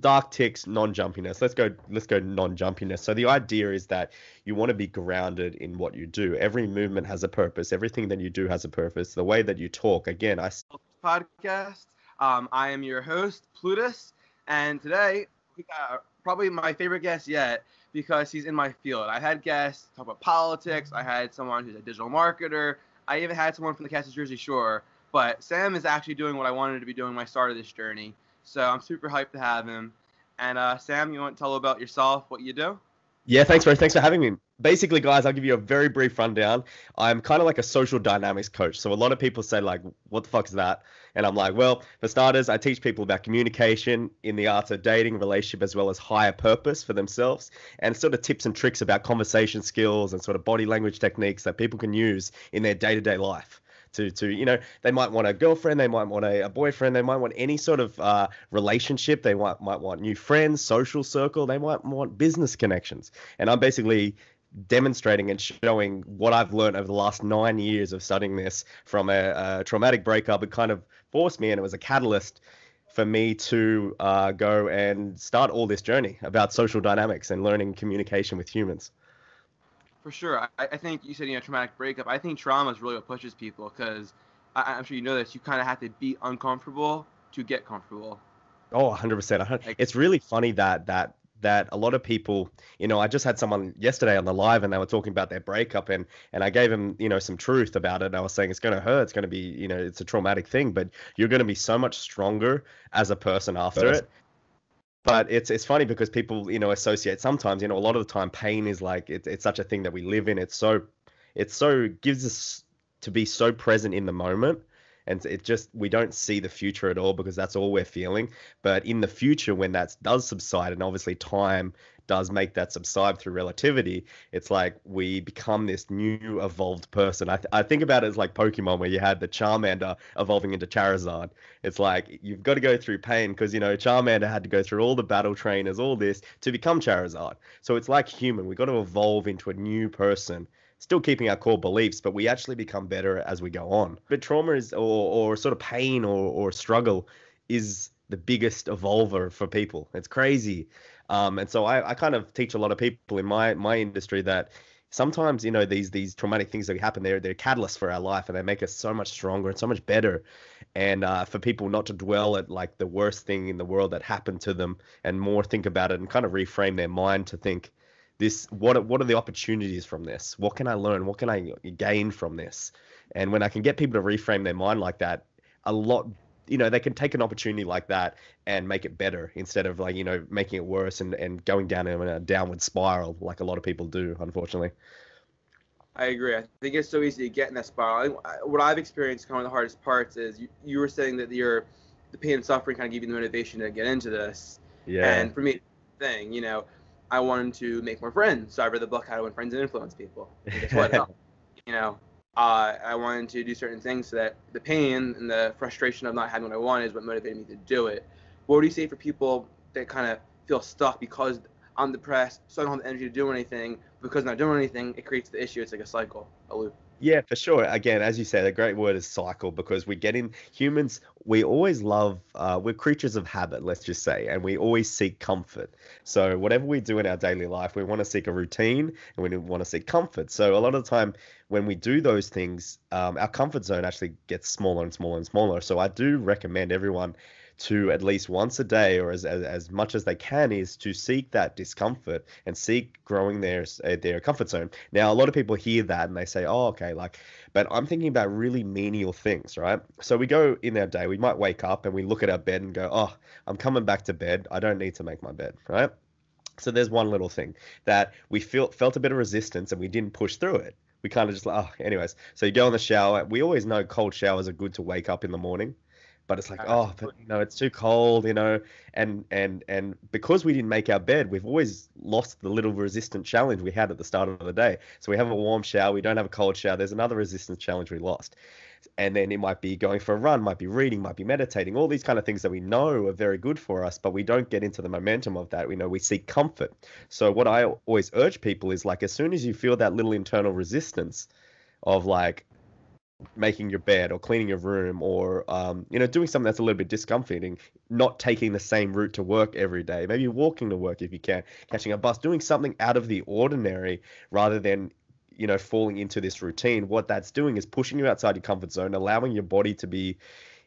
dark ticks non-jumpiness. Let's go let's go non-jumpiness. So the idea is that you want to be grounded in what you do. Every movement has a purpose. Everything that you do has a purpose. The way that you talk again i podcast. Um, i am your host plutus and today we got probably my favorite guest yet because he's in my field. I had guests talk about politics. I had someone who's a digital marketer. I even had someone from the cast of jersey shore. But sam is actually doing what i wanted to be doing my start of this journey so I'm super hyped to have him. And uh, Sam, you want to tell about yourself, what you do? Yeah, thanks, bro. Thanks for having me. Basically, guys, I'll give you a very brief rundown. I'm kind of like a social dynamics coach. So a lot of people say like, "What the fuck is that?" And I'm like, "Well, for starters, I teach people about communication in the art of dating, relationship, as well as higher purpose for themselves, and sort of tips and tricks about conversation skills and sort of body language techniques that people can use in their day-to-day life." To to you know they might want a girlfriend they might want a, a boyfriend they might want any sort of uh, relationship they might might want new friends social circle they might want business connections and i'm basically demonstrating and showing what I've learned over the last nine years of studying this from a, a traumatic breakup. It kind of forced me, and it was a catalyst for me to uh, go and start all this journey about social dynamics and learning communication with humans. For sure. I, I think you said, you know, traumatic breakup. I think trauma is really what pushes people because I'm sure you know this. You kind of have to be uncomfortable to get comfortable. Oh, 100%. It's really funny that that that a lot of people, you know, I just had someone yesterday on the live and they were talking about their breakup and and I gave them, you know, some truth about it. And I was saying it's going to hurt, it's going to be, you know, it's a traumatic thing, but you're going to be so much stronger as a person after it but it's it's funny because people you know associate sometimes you know a lot of the time pain is like it's it's such a thing that we live in. It's so it's so gives us to be so present in the moment. And it just we don't see the future at all because that's all we're feeling. But in the future when that does subside and obviously time does make that subside through relativity, it's like we become this new evolved person. I, th- I think about it as like Pokemon, where you had the Charmander evolving into Charizard. It's like you've got to go through pain because, you know, Charmander had to go through all the battle trainers, all this to become Charizard. So it's like human. We've got to evolve into a new person still keeping our core beliefs, but we actually become better as we go on. But trauma is, or, or sort of pain or, or struggle is the biggest evolver for people. It's crazy. Um, and so I, I kind of teach a lot of people in my my industry that sometimes you know these these traumatic things that happen they're they're catalysts for our life and they make us so much stronger and so much better. And uh, for people not to dwell at like the worst thing in the world that happened to them and more think about it and kind of reframe their mind to think this what what are the opportunities from this? What can i learn? What can i gain from this? And when i can get people to reframe their mind like that a lot you know they can take an opportunity like that and make it better instead of like you know making it worse and, and going down in a downward spiral like a lot of people do unfortunately. I agree. I think it's so easy to get in that spiral. What i've experienced kind of the hardest parts is you, you were saying that your the pain and suffering kind of give you the motivation to get into this. Yeah. And for me thing you know i wanted to make more friends so i read the book how to win friends and influence people. And guess what? You know uh, I wanted to do certain things so that the pain and the frustration of not having what I want is what motivated me to do it. What would you say for people that kind of feel stuck because I'm depressed, so I don't have the energy to do anything? Because I'm not doing anything, it creates the issue. It's like a cycle, a loop. Yeah, for sure. Again, as you said, a great word is cycle because we get in humans, we always love, uh, we're creatures of habit, let's just say, and we always seek comfort. So, whatever we do in our daily life, we want to seek a routine and we want to seek comfort. So, a lot of the time, when we do those things, um, our comfort zone actually gets smaller and smaller and smaller. So, I do recommend everyone to at least once a day or as, as, as much as they can is to seek that discomfort and seek growing their uh, their comfort zone. Now, a lot of people hear that and they say, "Oh, okay," like, but I'm thinking about really menial things, right? So we go in our day, we might wake up and we look at our bed and go, "Oh, I'm coming back to bed. I don't need to make my bed," right? So there's one little thing that we felt felt a bit of resistance and we didn't push through it. We kind of just like, oh, anyways. So you go in the shower. We always know cold showers are good to wake up in the morning but it's like oh but you know it's too cold you know and and and because we didn't make our bed we've always lost the little resistant challenge we had at the start of the day. So we have a warm shower we don't have a cold shower there's another resistance challenge we lost. And then it might be going for a run might be reading might be meditating all these kind of things that we know are very good for us but we don't get into the momentum of that we know we seek comfort. So what i always urge people is like as soon as you feel that little internal resistance of like making your bed or cleaning your room or um, you know doing something that's a little bit discomforting not taking the same route to work every day. Maybe walking to work if you can catching a bus doing something out of the ordinary rather than you know falling into this routine. What that's doing is pushing you outside your comfort zone allowing your body to be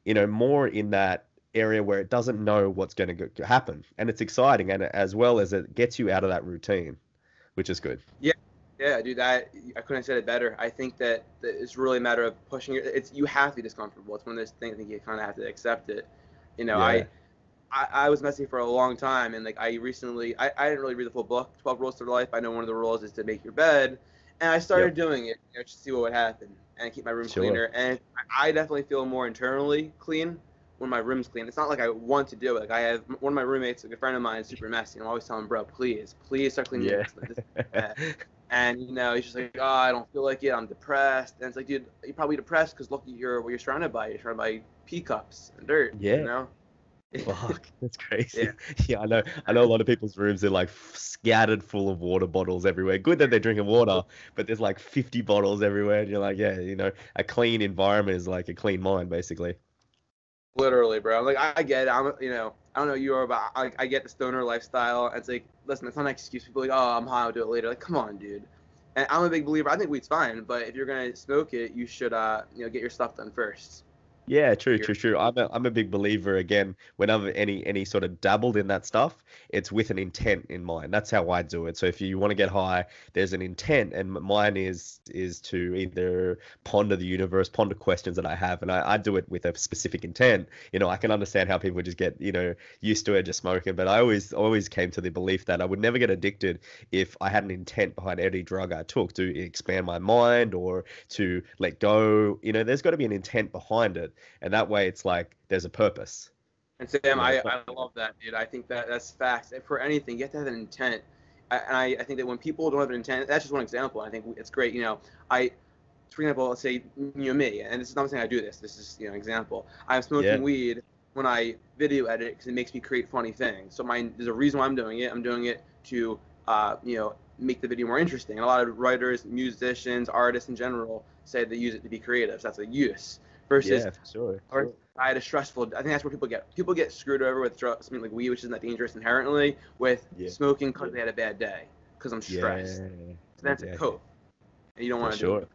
you know more in that area where it doesn't know what's going to happen. And it's exciting and as well as it gets you out of that routine which is good. Yeah yeah, dude, that I couldn't have said it better. I think that, that it's really a matter of pushing it. It's you have to be discomfortable. It's one of those things. I think you kind of have to accept it. You know, yeah. I, I, I was messy for a long time, and like I recently, I, I didn't really read the full book, Twelve Rules to Life. I know one of the rules is to make your bed, and I started yep. doing it you know, just to see what would happen and keep my room sure. cleaner. And I definitely feel more internally clean when my room's clean. It's not like I want to do it. Like I have one of my roommates, like a friend of mine, is super messy, and I'm always telling him, bro, please, please start cleaning. Yeah. and you know he's just like, oh, I don't feel like it. I'm depressed. And it's like, dude, you're probably depressed because look at your what you're surrounded by. You're surrounded by pea cups and dirt. Yeah. You know. Fuck, that's crazy. Yeah. yeah, I know. I know a lot of people's rooms are like scattered full of water bottles everywhere. Good that they're drinking water, but there's like 50 bottles everywhere, and you're like, yeah, you know, a clean environment is like a clean mind, basically. Literally, bro. Like I get it. I'm, you know, I don't know you are, but I, I get the stoner lifestyle. It's like, listen, it's not an excuse. People like, oh, I'm high, I'll do it later. Like, come on, dude. And I'm a big believer. I think weed's fine, but if you're gonna smoke it, you should, uh, you know, get your stuff done first. Yeah, true, true, true. I'm a, I'm a big believer again. Whenever any any sort of dabbled in that stuff, it's with an intent in mind. That's how I do it. So if you want to get high, there's an intent, and mine is is to either ponder the universe, ponder questions that I have, and I, I do it with a specific intent. You know, I can understand how people just get you know used to it, just smoking, but I always always came to the belief that I would never get addicted if I had an intent behind every drug I took to expand my mind or to let go. You know, there's got to be an intent behind it and that way it's like there's a purpose. And Sam, I, I love that, dude. I think that that's facts. For anything, you have to have an intent. I, and I, I think that when people don't have an intent, that's just one example. I think it's great. You know, I, for example, let's say you know me, and this is not saying I do this. This is you know an example. I'm smoking yeah. weed when I video edit because it makes me create funny things. So my there's a reason why I'm doing it. I'm doing it to uh, you know make the video more interesting. And a lot of writers, musicians, artists in general say they use it to be creative. So that's a use versus yeah, sure, sure. I had a stressful. I think that's where people get people get screwed over with drugs, something like weed, which isn't that dangerous inherently, with yeah. smoking because they had a bad day because I'm stressed. Yeah. So that's exactly. a cope, and you don't want to sure. do it.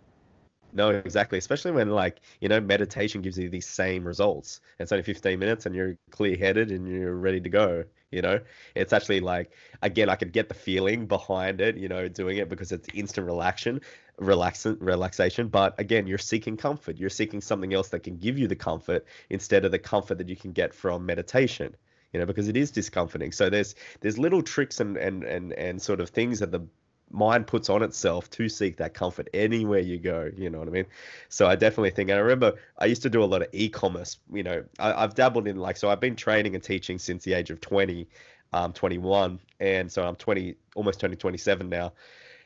No, exactly. Especially when like you know meditation gives you these same results. It's only 15 minutes and you're clear headed and you're ready to go. You know, it's actually like again I could get the feeling behind it. You know, doing it because it's instant relaxation, relaxation. But again, you're seeking comfort. You're seeking something else that can give you the comfort instead of the comfort that you can get from meditation you know because it is discomforting so there's there's little tricks and and and, and sort of things that the mind puts on itself to seek that comfort anywhere you go. You know what I mean? So I definitely think. And I remember I used to do a lot of e-commerce. You know, I, have dabbled in like so. I've been training and teaching since the age of 20, um, 21, and so I'm 20, almost turning 27 now,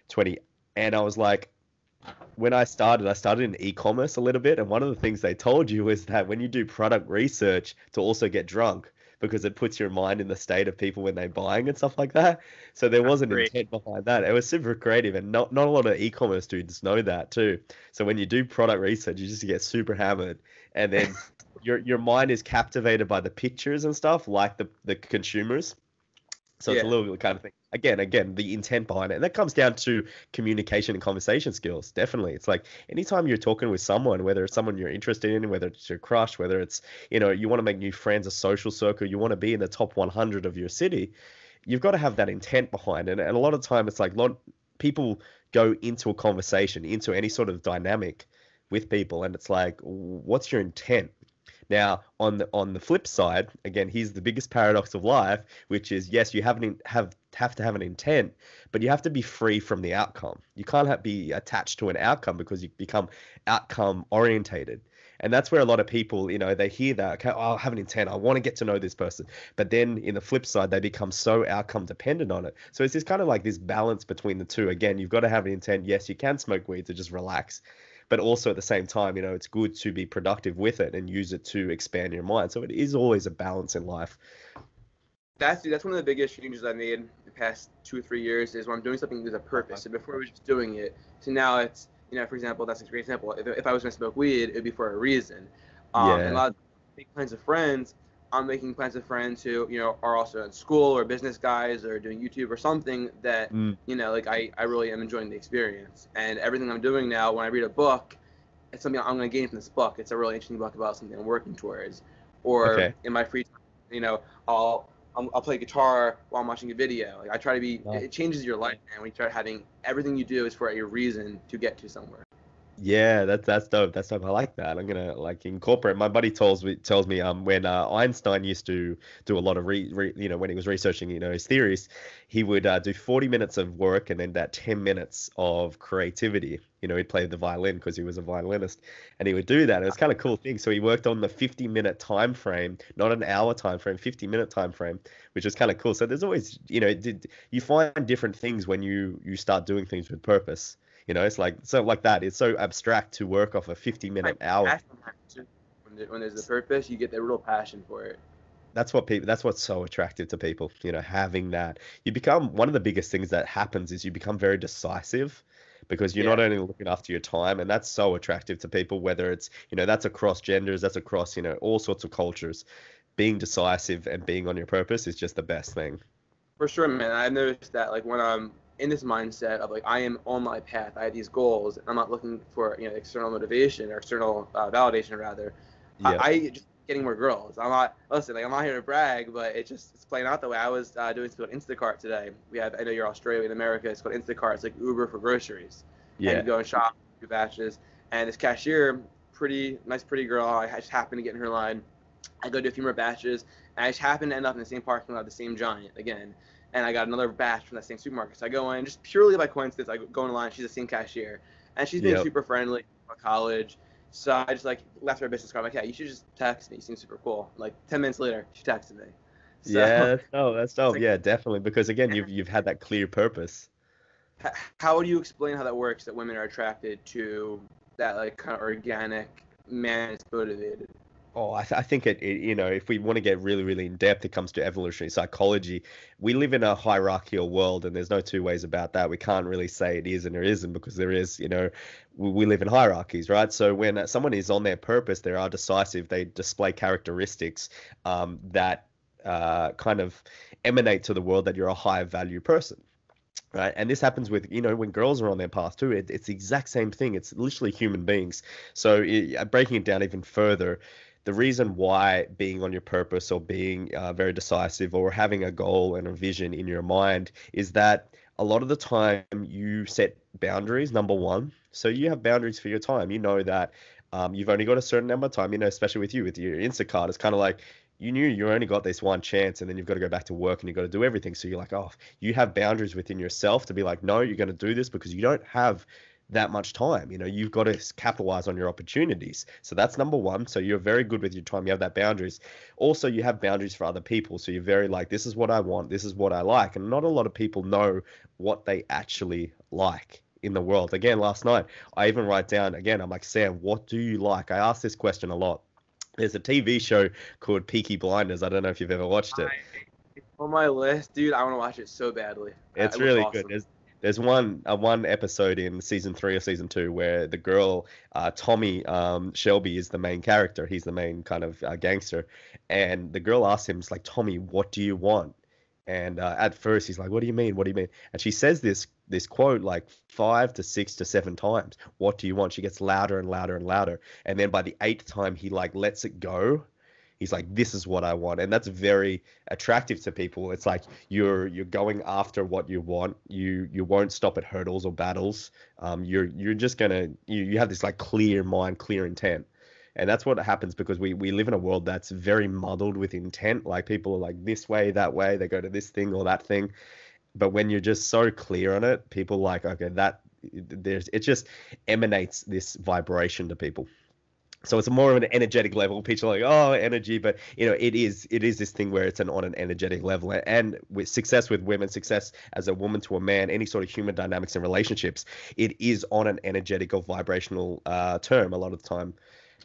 20. And I was like, when I started, I started in e-commerce a little bit, and one of the things they told you is that when you do product research to also get drunk, because it puts your mind in the state of people when they're buying and stuff like that. So there was an intent behind that. It was super creative, and not not a lot of e-commerce dudes know that too. So when you do product research, you just get super hammered, and then your your mind is captivated by the pictures and stuff, like the the consumers. So yeah. it's a little bit kind of thing. Again, again, the intent behind it. And that comes down to communication and conversation skills. Definitely. It's like anytime you're talking with someone, whether it's someone you're interested in, whether it's your crush, whether it's, you know, you want to make new friends, a social circle, you want to be in the top 100 of your city, you've got to have that intent behind it. And a lot of time it's like lot people go into a conversation, into any sort of dynamic with people and it's like what's your intent now, on the on the flip side, again, here's the biggest paradox of life, which is yes, you have an, have have to have an intent, but you have to be free from the outcome. You can't have, be attached to an outcome because you become outcome orientated. And that's where a lot of people, you know, they hear that, okay, oh, I have an intent, I want to get to know this person. But then in the flip side, they become so outcome dependent on it. So it's this kind of like this balance between the two. Again, you've got to have an intent. Yes, you can smoke weed to just relax but also at the same time, you know, it's good to be productive with it and use it to expand your mind. So it is always a balance in life. That's that's one of the biggest changes I made the past two or three years is when I'm doing something with a purpose. So before I was just doing it, so now it's you know, for example, that's a great example. If, if I was going to smoke weed, it'd be for a reason. Um, yeah. And a lot of big plans of friends, I'm making plans with friends who, you know, are also in school or business guys or doing YouTube or something that, mm. you know, like I, I really am enjoying the experience. And everything I'm doing now, when I read a book, it's something I'm going to gain from this book. It's a really interesting book about something I'm working towards. Or okay. in my free time, you know, I'll I'll, I'll, play guitar while I'm watching a video. Like I try to be, it changes your life, man. When you start having everything you do is for a reason to get to somewhere. Yeah, that's that's dope. That's dope. I like that. I'm gonna like incorporate. My buddy tells me tells me um when uh, Einstein used to do a lot of re, re you know when he was researching you know his theories, he would uh, do 40 minutes of work and then that 10 minutes of creativity. You know, he'd play the violin because he was a violinist, and he would do that. It was kind of cool thing. So he worked on the 50 minute time frame, not an hour time frame, 50 minute time frame, which is kind of cool. So there's always you know did you find different things when you you start doing things with purpose you know, it's like so like that. It's so abstract to work off a 50 minute hour. When there's a purpose, you get that real passion for it. That's what people. That's what's so attractive to people. You know, having that. You become one of the biggest things that happens is you become very decisive because you're yeah. not only looking after your time and that's so attractive to people whether it's you know that's across genders that's across you know all sorts of cultures being decisive and being on your purpose is just the best thing for sure man i've noticed that like when i'm in this mindset of like I am on my path. I have these goals. I'm not looking for you know external motivation or external uh, validation rather. Yeah. I, I, just getting more girls. I'm not listen. Like I'm not here to brag, but it just it's playing out the way. I was uh, doing something on Instacart today. We have I know you're Australia in America. It's called Instacart. It's like Uber for groceries. Yeah. And you go and shop, do batches, and this cashier, pretty nice, pretty girl. I just happened to get in her line. I go do a few more batches, and I just happened to end up in the same parking lot, the same giant again and I got another batch from that same supermarket. So I go in just purely by coincidence. I go in line. She's the same cashier, and she's being yep. super friendly. From college, so I just like left her a business card. I'm like, yeah, you should just text me. You seem super cool. Like ten minutes later, she texted me. So, yeah, that's dope. That's dope. Like, yeah, definitely. Because again, you've you've had that clear purpose. How would you explain how that works? That women are attracted to that like kind of organic man is motivated. Oh, I, th- I think it, it, you know, if we want to get really, really in depth, it comes to evolutionary psychology. We live in a hierarchical world, and there's no two ways about that. We can't really say it is and there isn't because there is, you know, we, we live in hierarchies, right? So when someone is on their purpose, they are decisive. They display characteristics um, that uh, kind of emanate to the world that you're a higher value person right and this happens with you know when girls are on their path too it, it's the exact same thing it's literally human beings so it, breaking it down even further the reason why being on your purpose or being uh, very decisive or having a goal and a vision in your mind is that a lot of the time you set boundaries number one. So you have boundaries for your time. You know that um, you've only got a certain number of time you know especially with you with your instacart. It's kind of like you knew you only got this one chance and then you've got to go back to work and you've got to do everything. So you're like oh you have boundaries within yourself to be like no you're going to do this because you don't have that much time. You know, you've got to capitalize on your opportunities. So that's number one. So you're very good with your time. You have that boundaries. Also, you have boundaries for other people. So you're very like, this is what I want. This is what I like. And not a lot of people know what they actually like in the world. Again, last night, I even write down, again, I'm like, Sam, what do you like? I ask this question a lot. There's a TV show called Peaky Blinders. I don't know if you've ever watched it. on my list, dude. I want to watch it so badly. It's it really awesome. good. There's, there's one uh, one episode in season three or season two where the girl uh, Tommy um, Shelby is the main character. He's the main kind of uh, gangster, and the girl asks him, "It's like Tommy, what do you want?" And uh, at first he's like, "What do you mean? What do you mean?" And she says this this quote like five to six to seven times. What do you want? She gets louder and louder and louder, and then by the eighth time he like lets it go, he's like this is what i want. And that's very attractive to people. It's like you're you're going after what you want. You you won't stop at hurdles or battles. Um, you're you're just gonna you, you have this like clear mind clear intent. And that's what happens because we we live in a world that's very muddled with intent. Like people are like this way that way they go to this thing or that thing. But when you're just so clear on it people like okay that there's it just emanates this vibration to people so it's more of an energetic level. People are like, oh, energy, but you know, it is it is this thing where it's an on an energetic level. And with success with women, success as a woman to a man, any sort of human dynamics and relationships, it is on an energetic or vibrational uh, term a lot of the time,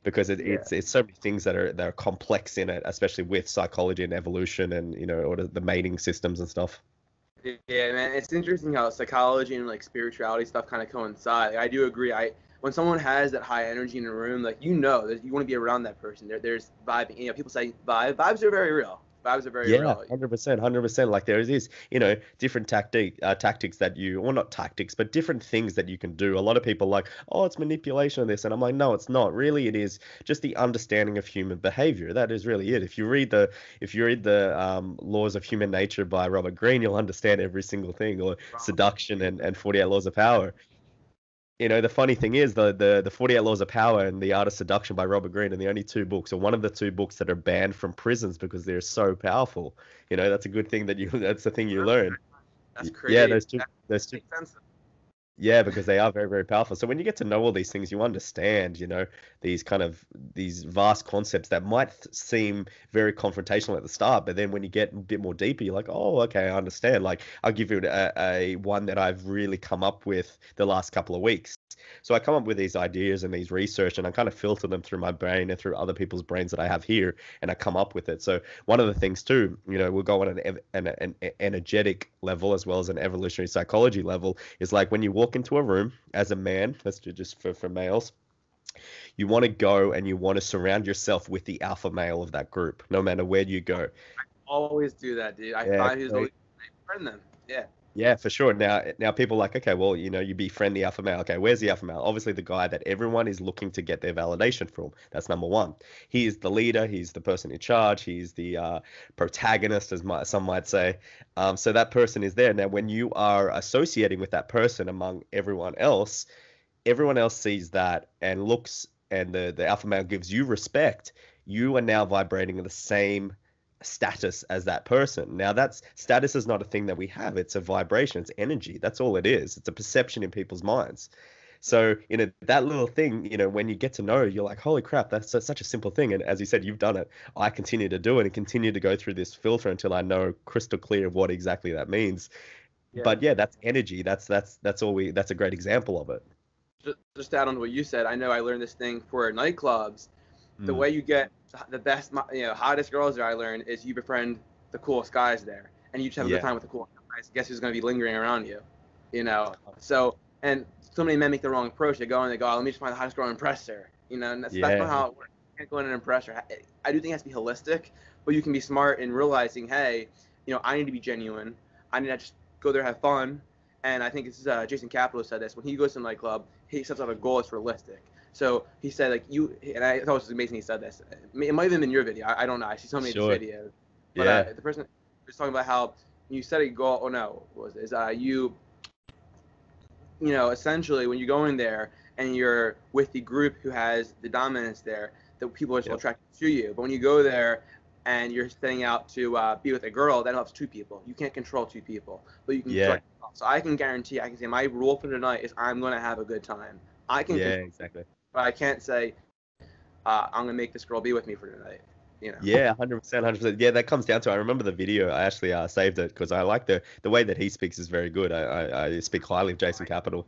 because it, yeah. it's it's so many things that are that are complex in it, especially with psychology and evolution and you know, or the mating systems and stuff. Yeah, man, it's interesting how psychology and like spirituality stuff kind of coincide. I do agree. I when someone has that high energy in a room, like you know that you want to be around that person. There, there's vibing. You know, people say vibe. Vibes are very real. Vibes are very real. yeah, hundred percent, hundred percent. Like there is you know, different tactic uh, tactics that you, or not tactics, but different things that you can do. A lot of people like, oh, it's manipulation of this, and I'm like, no, it's not. Really, it is just the understanding of human behavior. That is really it. If you read the, if you read the um, Laws of Human Nature by Robert Greene, you'll understand every single thing, or Seduction and and 48 Laws of Power you know the funny thing is the, the the 48 laws of power and the art of seduction by robert greene are the only two books or one of the two books that are banned from prisons because they're so powerful. You know that's a good thing that you that's the thing you learn. that's crazy. Yeah those two those two yeah, because they are very, very powerful. So when you get to know all these things, you understand, you know, these kind of these vast concepts that might seem very confrontational at the start, but then when you get a bit more deeper, you're like, oh, okay, I understand. Like I'll give you a, a one that I've really come up with the last couple of weeks. So I come up with these ideas and these research, and I kind of filter them through my brain and through other people's brains that I have here, and I come up with it. So one of the things too, you know, we'll go on an, an, an energetic level as well as an evolutionary psychology level. Is like when you walk into a room as a man. Let's do just for for males. You want to go and you want to surround yourself with the alpha male of that group, no matter where you go. I always do that, dude. I yeah, find he's always friend them. Yeah. Yeah, for sure. Now, now people like, okay, well, you know, you befriend the alpha male. Okay, where's the alpha male? Obviously, the guy that everyone is looking to get their validation from. That's number one. He is the leader. He's the person in charge. He's the uh, protagonist, as my, some might say. Um, so that person is there. Now, when you are associating with that person among everyone else, everyone else sees that and looks, and the the alpha male gives you respect. You are now vibrating in the same status as that person. Now that's status is not a thing that we have. It's a vibration, it's energy. That's all it is. It's a perception in people's minds. So, you know, that little thing, you know, when you get to know, you're like, holy crap, that's such a simple thing. And as you said, you've done it. I continue to do it and continue to go through this filter until I know crystal clear of what exactly that means. Yeah. But yeah, that's energy. That's that's that's all we. That's a great example of it. Just, just add on to what you said. I know I learned this thing for nightclubs. The mm. way you get the best, you know, hottest girls there I learned is you befriend the coolest guys there, and you just have a yeah. good time with the coolest guys. Guess who's going to be lingering around you? You know, so and so many men make the wrong approach. They go and they go, oh, let me just find the hottest girl and impress her. You know, and that's, yeah. that's not how it works. You can't go in and impress her. I do think it has to be holistic, but you can be smart in realizing, hey, you know, I need to be genuine. I need to just go there, have fun. And I think this is uh, Jason Capelo said this when he goes to a nightclub, he sets out a goal that's realistic. So he said like you and I thought it was amazing he said this. It might have been in your video. I, I don't know. I see so many sure. videos. But uh, yeah. The person was talking about how you set a goal. Oh no, what was it? Is uh you you know essentially when you go in there and you're with the group who has the dominance there, the people are still yep. attracted to you. But when you go there and you're setting out to uh, be with a girl, that helps two people. You can't control two people, but you can yeah. So I can guarantee, I can say my rule for tonight is I'm going to have a good time. I can. Yeah, exactly but I can't say uh, I'm gonna make this girl be with me for tonight. You know? Yeah, hundred percent, hundred percent. Yeah, that comes down to. I remember the video. I actually uh, saved it because I like the the way that he speaks is very good. I, I, I speak highly of Jason Capelo.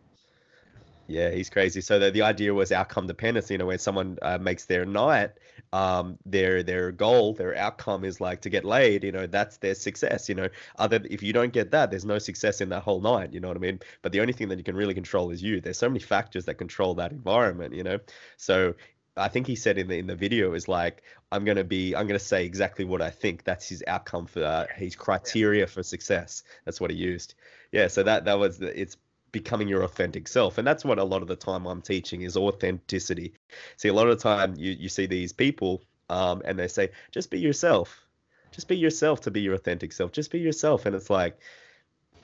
Yeah, he's crazy. So the, the idea was outcome dependency. You know, when someone uh, makes their night, um, their their goal, their outcome is like to get laid. You know, that's their success. You know, other if you don't get that, there's no success in that whole night. You know what I mean? But the only thing that you can really control is you. There's so many factors that control that environment. You know, so I think he said in the in the video is like I'm gonna be I'm gonna say exactly what I think. That's his outcome for uh, his criteria for success. That's what he used. Yeah, so that that was the, it's becoming your authentic self. And that's what a lot of the time i'm teaching is authenticity. See a lot of the time you, you see these people um, and they say just be yourself. Just be yourself to be your authentic self. Just be yourself. And it's like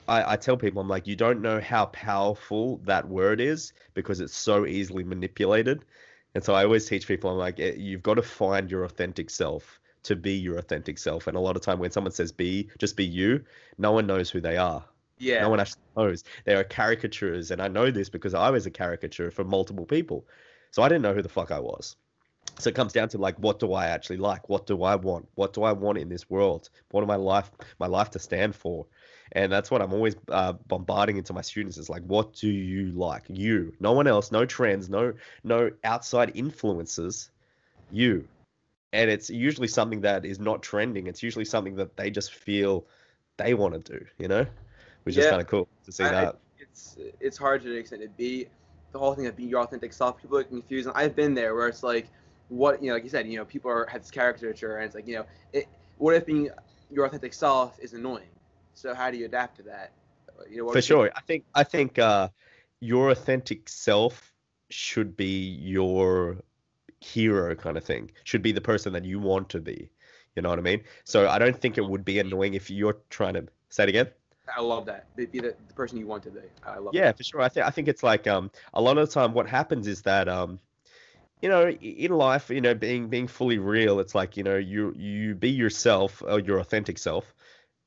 I, I tell people i'm like you don't know how powerful that word is because it's so easily manipulated. And so i always teach people i'm like eh, you've got to find your authentic self to be your authentic self. And a lot of time when someone says be just be you no one knows who they are yeah. No one actually knows. They are caricatures, and I know this because I was a caricature for multiple people. So I didn't know who the fuck I was. So it comes down to like, what do I actually like? What do I want? What do I want in this world? What am my life, my life to stand for? And that's what I'm always uh, bombarding into my students. Is like, what do you like? You, no one else, no trends, no no outside influences. You, and it's usually something that is not trending. It's usually something that they just feel they want to do. You know. Which yeah. is kind of cool to see I, that. it's it's hard to extent to be the whole thing of being your authentic self. People get confused, and I've been there where it's like, what you know, like you said, you know, people are have this caricature, and it's like, you know, it, what if being your authentic self is annoying? So how do you adapt to that? You know, For sure, think? I think I think uh, your authentic self should be your hero kind of thing. Should be the person that you want to be. You know what I mean? So I don't think it would be annoying if you're trying to say it again. I love that. Be, the, the, person you want to be. I love. Yeah, that. for sure. I think I think it's like um a lot of the time what happens is that um you know in life you know being being fully real it's like you know you you be yourself or your authentic self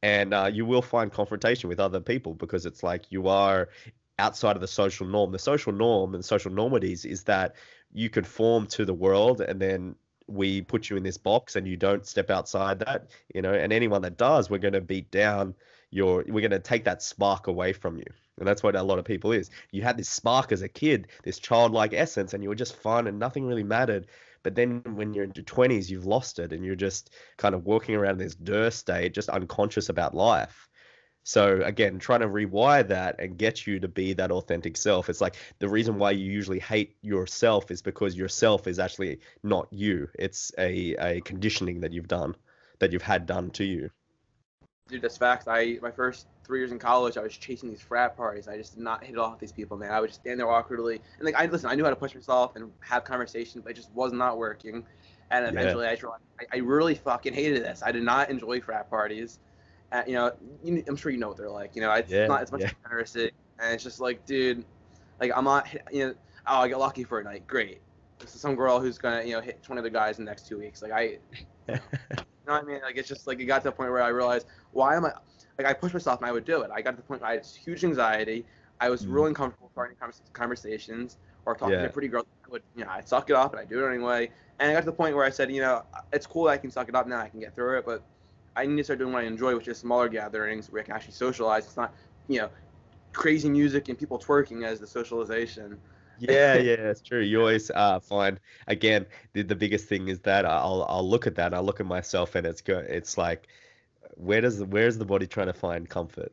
and uh, you will find confrontation with other people because it's like you are outside of the social norm the social norm and social normities is that you conform to the world and then we put you in this box and you don't step outside that you know and anyone that does we're going to beat down your we're going to take that spark away from you and that's what a lot of people is you had this spark as a kid this childlike essence and you were just fun and nothing really mattered but then when you're in your 20s you've lost it and you're just kind of walking around in this dir state just unconscious about life so again, trying to rewire that and get you to be that authentic self. It's like the reason why you usually hate yourself is because yourself is actually not you. It's a, a conditioning that you've done, that you've had done to you. Dude, that's facts. I my first three years in college, I was chasing these frat parties. I just did not hit it off with these people, man. I would just stand there awkwardly, and like I listen, I knew how to push myself and have conversations, but it just was not working. And eventually, yeah. I, I really fucking hated this. I did not enjoy frat parties you know, you, I'm sure you know what they're like. You know, it's yeah, not as much yeah. embarrassing, and it's just like, dude, like I'm not, you know, oh, I got lucky for a night, great. This is some girl who's gonna, you know, hit 20 other guys in the next two weeks. Like I, you know, you know what I mean? Like it's just like it got to the point where I realized, why am I? Like I pushed myself and I would do it. I got to the point where I had huge anxiety. I was mm. really uncomfortable starting conversations or talking yeah. to pretty girls. I would, you know, I'd suck it up and I do it anyway. And I got to the point where I said, you know, it's cool that I can suck it up now. I can get through it, but I need to start doing what I enjoy, which is smaller gatherings where I can actually socialize. It's not, you know, crazy music and people twerking as the socialization. Yeah, yeah, it's true. You always uh, find again the, the biggest thing is that I'll I'll look at that. I look at myself and it's good. It's like where does where's the body trying to find comfort?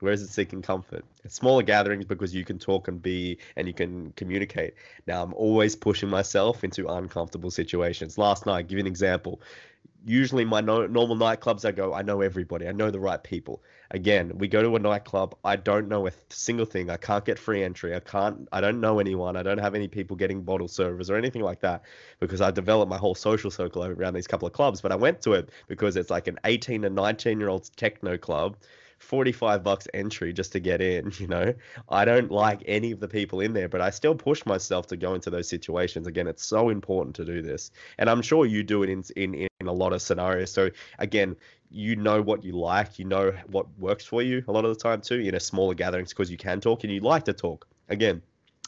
Where is it seeking comfort? It's smaller gatherings because you can talk and be and you can communicate. Now I'm always pushing myself into uncomfortable situations. Last night, give you an example usually my no, normal nightclubs i go i know everybody. I know the right people. Again we go to a nightclub. I don't know a single thing. I can't get free entry. I can't i don't know anyone. I don't have any people getting bottle servers or anything like that because i developed my whole social circle around these couple of clubs. But i went to it because it's like an 18 and 19 year old techno club 45 bucks entry just to get in, you know. I don't like any of the people in there, but I still push myself to go into those situations. Again, it's so important to do this. And I'm sure you do it in in in a lot of scenarios. So again, you know what you like, you know what works for you a lot of the time too in a smaller gatherings because you can talk and you like to talk. Again,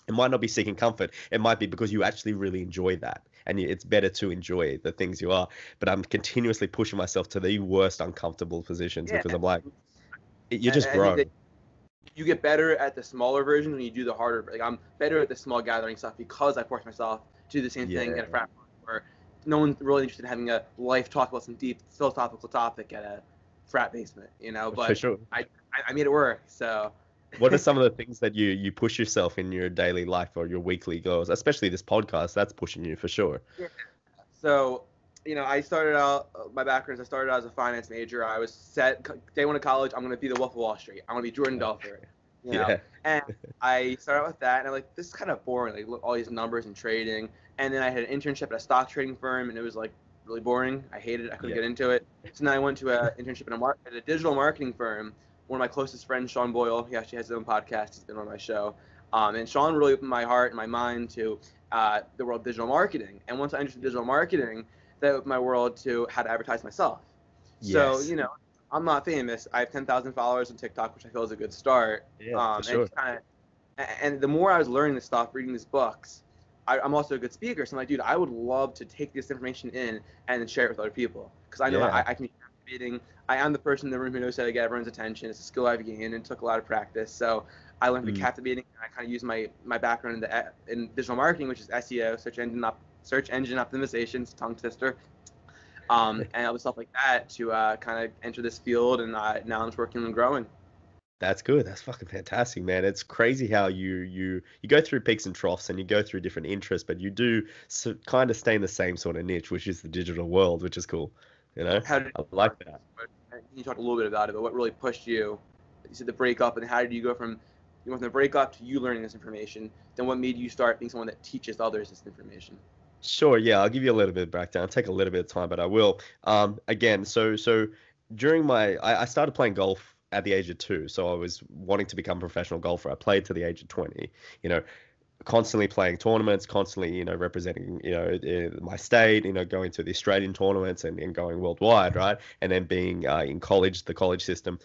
it might not be seeking comfort. It might be because you actually really enjoy that. And it's better to enjoy the things you are. But I'm continuously pushing myself to the worst uncomfortable positions yeah. because I'm like, you just grow. You get better at the smaller version when you do the harder. Like I'm better at the small gathering stuff because I force myself to do the same yeah. thing at a frat where no one's really interested in having a life talk about some deep philosophical topic at a frat basement, you know. But sure. I, I made it work. So. what are some of the things that you you push yourself in your daily life or your weekly goals especially this podcast that's pushing you for sure yeah. so you know, I started out uh, my background. Is I started out as a finance major. I was set day one of college. I'm going to be the Wolf of Wall Street. I'm going to be Jordan Belfort. You know? Yeah. And I started out with that, and I'm like, this is kind of boring. Like look, all these numbers and trading. And then I had an internship at a stock trading firm, and it was like really boring. I hated it. I couldn't yeah. get into it. So then I went to an internship at a, mar- at a digital marketing firm. One of my closest friends, Sean Boyle, he actually has his own podcast. He's been on my show. Um, and Sean really opened my heart and my mind to uh, the world of digital marketing. And once I entered digital marketing, that my world to how to advertise myself. Yes. So you know, I'm not famous. I have 10,000 followers on TikTok, which I feel is a good start. Yeah, um, for sure. And, kinda, and the more I was learning this stuff, reading these books, I, am also a good speaker. So I'm like, dude, I would love to take this information in and share it with other people because I know yeah. I, I, can be captivating. I am the person in the room who knows how to get everyone's attention. It's a skill I've gained and took a lot of practice. So I learned to be mm. captivating, and I kind of use my my background in, the, in digital marketing, which is SEO, search engine search engine optimizations, tongue twister, um, and other stuff like that to uh, kind of enter this field. And uh, now I'm just working and growing. That's good. That's fucking fantastic, man. It's crazy how you you you go through peaks and troughs and you go through different interests, but you do so, kind of stay in the same sort of niche, which is the digital world, which is cool. You know, how did, I like that. Can you talk a little bit about it? But what really pushed you? You said the breakup, and how did you go from you went from the breakup to you learning this information? Then what made you start being someone that teaches others this information? Sure. Yeah, I'll give you a little bit of background. It'll take a little bit of time, but I will. Um, again, so so during my I, I started playing golf at the age of two. So I was wanting to become a professional golfer. I played to the age of 20, you know, constantly playing tournaments, constantly, you know, representing, you know, my state, you know, going to the Australian tournaments and, and going worldwide, right? And then being uh, in college, the college system.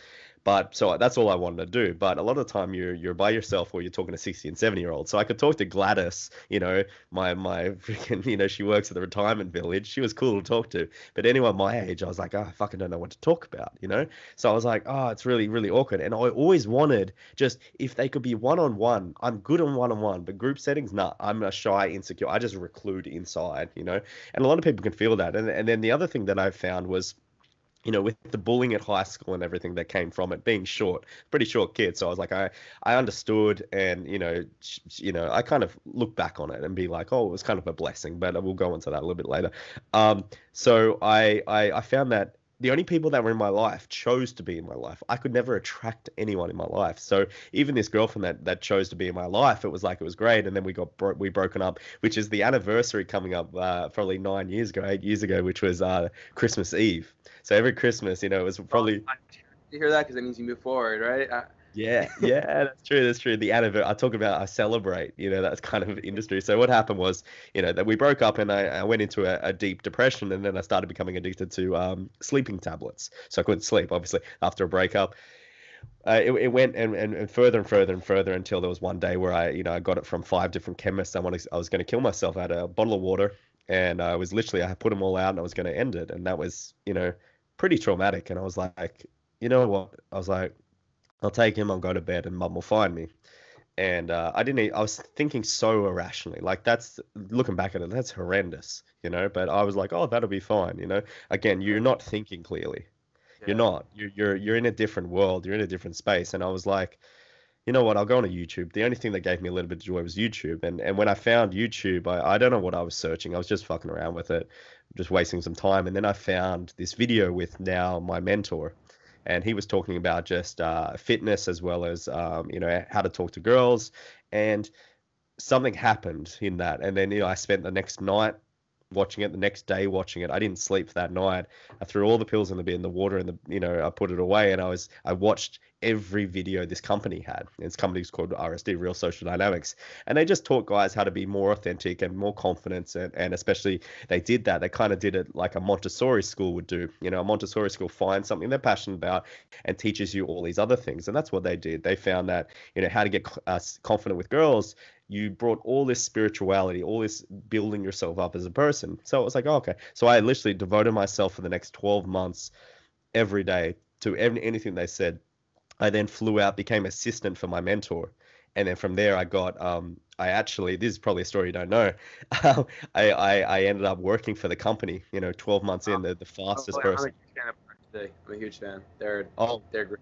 But so that's all I wanted to do. But a lot of the time you're you're by yourself or you're talking to 60 and 70 year olds. So I could talk to Gladys, you know, my my freaking, you know, she works at the retirement village. She was cool to talk to. But anyone my age, I was like, oh, I fucking don't know what to talk about, you know? So I was like, oh, it's really, really awkward. And I always wanted just if they could be one on one, I'm good on one on one, but group settings, nah, I'm a shy, insecure. I just reclude inside, you know? And a lot of people can feel that. And and then the other thing that I found was you know, with the bullying at high school and everything that came from it, being short, pretty short kid. So I was like, I, I understood, and you know, you know, I kind of look back on it and be like, oh, it was kind of a blessing. But we'll go into that a little bit later. Um, so I, I, I found that the only people that were in my life chose to be in my life. I could never attract anyone in my life. So even this girlfriend that, that chose to be in my life, it was like it was great. And then we got bro- we broken up, which is the anniversary coming up uh, probably nine years ago, eight years ago, which was uh, Christmas Eve. So every Christmas, you know, it was probably. You hear that because it means you move forward, right? Uh, yeah, yeah, that's true. That's true. The anniversary. I talk about. I celebrate. You know, that's kind of industry. So what happened was, you know, that we broke up, and I, I went into a, a, deep depression, and then I started becoming addicted to um, sleeping tablets. So I couldn't sleep, obviously, after a breakup. Uh, it, it went and, and, and further and further and further until there was one day where I, you know, I got it from five different chemists. I wanted, I was going to kill myself. I had a bottle of water, and I was literally, I put them all out, and I was going to end it, and that was, you know, pretty traumatic. And I was like, you know what? I was like, I'll take him. I'll go to bed, and mum will find me. And uh, I didn't. I was thinking so irrationally. Like that's looking back at it, that's horrendous, you know. But I was like, oh, that'll be fine, you know. Again, you're not thinking clearly. Yeah. You're not. You're you're you're in a different world. You're in a different space. And I was like, you know what? I'll go on to YouTube. The only thing that gave me a little bit of joy was YouTube. And and when I found YouTube, I, I don't know what I was searching. I was just fucking around with it, just wasting some time. And then I found this video with now my mentor and he was talking about just uh, fitness as well as um, you know how to talk to girls. And something happened in that. And then you know i spent the next night watching it the next day watching it i didn't sleep that night i threw all the pills in the bin the water in the you know i put it away and i was i watched every video this company had. This company's called RSD, Real Social Dynamics. And they just taught guys how to be more authentic and more confident. And, and especially they did that. They kind of did it like a Montessori school would do. You know, a Montessori school finds something they're passionate about and teaches you all these other things. And that's what they did. They found that, you know, how to get uh, confident with girls you brought all this spirituality, all this building yourself up as a person. So it was like, oh, okay. So I literally devoted myself for the next 12 months every day to anything they said I then flew out, became assistant for my mentor, and then from there I got um, I actually this is probably a story you don't know. I, I, I ended up working for the company. You know, 12 months in, the, the fastest oh, person. I'm a huge fan. They're oh they're great.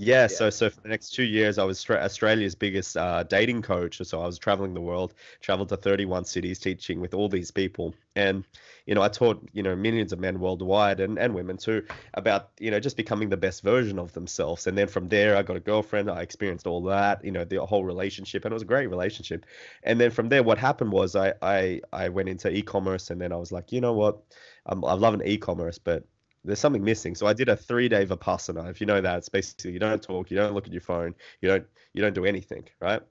Yeah, yeah, so so for the next two years, I was Australia's biggest uh, dating coach. So I was traveling the world, traveled to 31 cities, teaching with all these people, and you know I taught you know millions of men worldwide and and women too about you know just becoming the best version of themselves. And then from there, I got a girlfriend. I experienced all that, you know, the whole relationship, and it was a great relationship. And then from there, what happened was I I I went into e-commerce, and then I was like, you know what, I'm I'm loving e-commerce, but there's something missing. So I did a three day vipassana. If you know that, it's basically you don't talk, you don't look at your phone, you don't you don't do anything, right?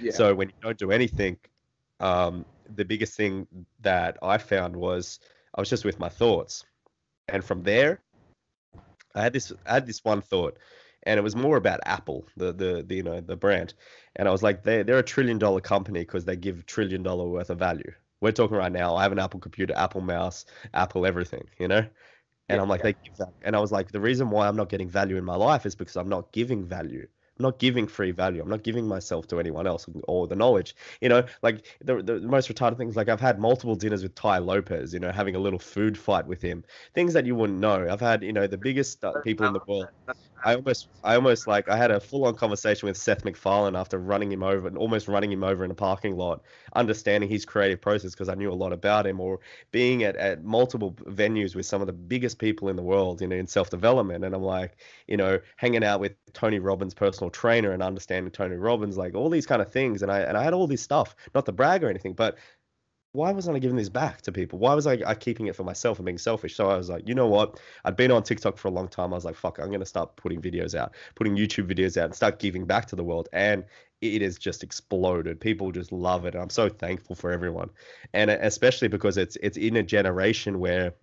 Yeah. So when you don't do anything, um, the biggest thing that I found was I was just with my thoughts, and from there, I had this I had this one thought, and it was more about Apple, the the, the you know the brand, and I was like they they're a trillion dollar company because they give trillion dollar worth of value. We're talking right now. I have an Apple computer, Apple mouse, Apple everything, you know. And yeah, I'm like, yeah. they give that. And I was like, the reason why I'm not getting value in my life is because I'm not giving value. I'm not giving free value. I'm not giving myself to anyone else or the knowledge. You know, like the, the most retarded things, like I've had multiple dinners with Tai Lopez, you know, having a little food fight with him. Things that you wouldn't know. I've had, you know, the biggest uh, people in the world. I almost, I almost like, I had a full-on conversation with Seth MacFarlane after running him over and almost running him over in a parking lot, understanding his creative process because I knew a lot about him, or being at, at multiple venues with some of the biggest people in the world, you know, in self-development, and I'm like, you know, hanging out with Tony Robbins' personal trainer and understanding Tony Robbins, like all these kind of things, and I and I had all this stuff, not to brag or anything, but why wasn't I giving this back to people? Why was I, I keeping it for myself and being selfish? So I was like, you know what? I'd been on TikTok for a long time. I was like, fuck, I'm going to start putting videos out, putting YouTube videos out and start giving back to the world. And it has just exploded. People just love it. And I'm so thankful for everyone. And especially because it's, it's in a generation where,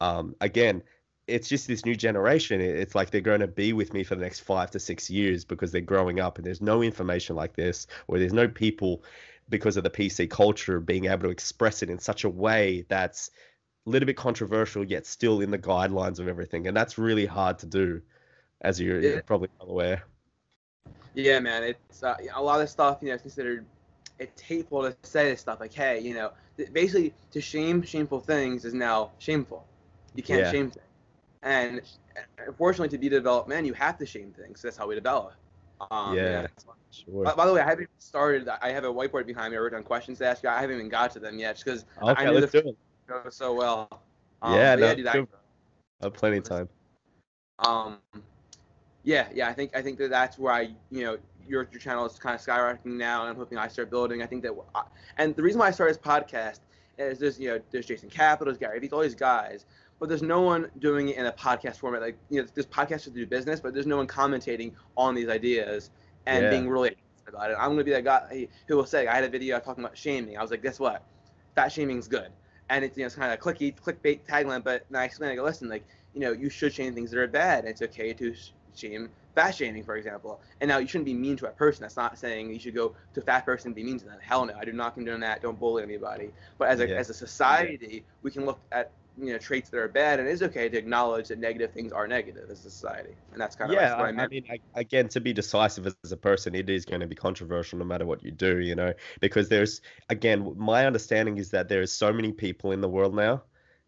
um, again, it's just this new generation. It's like they're going to be with me for the next five to six years because they're growing up and there's no information like this or there's no people because of the PC culture, being able to express it in such a way that's a little bit controversial yet still in the guidelines of everything, and that's really hard to do, as you're, yeah. you're probably well aware. Yeah, man, it's uh, a lot of stuff. You know, it's considered it's hateful to say this stuff. Like, hey, you know, basically to shame shameful things is now shameful. You can't yeah. shame things, and unfortunately, to be a developed man, you have to shame things. That's how we develop. Um, yeah. Sure. By, by, the way, I haven't started. I have a whiteboard behind me. I wrote down questions to ask you. I haven't even got to them yet, because okay, I knew let's the do it. so well. Um, yeah, no, yeah, I have plenty of time. Um, yeah, yeah. I think I think that that's where I, you know, your your channel is kind of skyrocketing now, and I'm hoping I start building. I think that, I, and the reason why I started this podcast is there's you know there's Jason Capital, there's Gary Vee, all these guys, but there's no one doing it in a podcast format. Like you know, this podcast to do business, but there's no one commentating on these ideas and yeah. being really about it. I'm gonna be that guy who will say, I had a video talking about shaming. I was like, guess what? Fat shaming's good. And it's you know it's kind of a clicky clickbait tagline, but I explain, I go, listen, like you know you should shame things that are bad. It's okay to shame fat shaming, for example. And now you shouldn't be mean to a person. That's not saying you should go to a fat person and be mean to them. Hell no, I do not condone that. Don't bully anybody. But as a yeah. as a society, yeah. we can look at you know traits that are bad, and it is okay to acknowledge that negative things are negative as a society, and that's kind of yeah. I, I, mean, I, again, to be decisive as a person, it is going to be controversial no matter what you do, you know, because there's again, my understanding is that there is so many people in the world now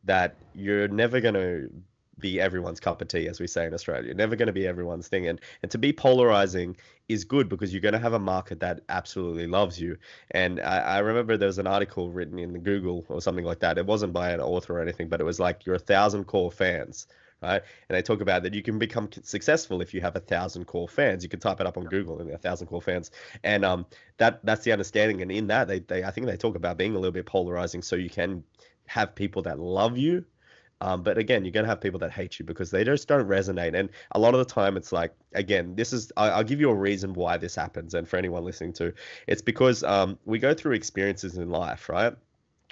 that you're never going to be everyone's cup of tea, as we say in Australia. Never going to be everyone's thing. And and to be polarizing is good because you're going to have a market that absolutely loves you. And I, I remember there was an article written in Google or something like that. It wasn't by an author or anything, but it was like you're a thousand core fans. Right, and they talk about that you can become successful if you have a thousand core fans. You can type it up on Google and a thousand core fans, and um, that that's the understanding. And in that, they, they I think they talk about being a little bit polarizing, so you can have people that love you um, but again, you're gonna have people that hate you because they just don't resonate. And a lot of the time, it's like, again, this is I, will give you a reason why this happens. And for anyone listening to, it's because um, we go through experiences in life, right?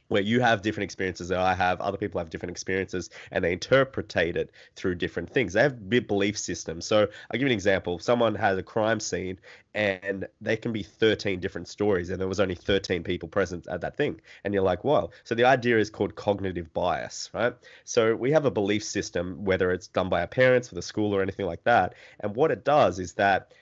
Where you have different experiences that I have, other people have different experiences, and they interpretate it through different things. They have belief systems. So I'll give you an example. Someone has a crime scene and they can be 13 different stories, and there was only 13 people present at that thing. And you're like, wow. So the idea is called cognitive bias, right? So we have a belief system, whether it's done by our parents, or the school, or anything like that. And what it does is that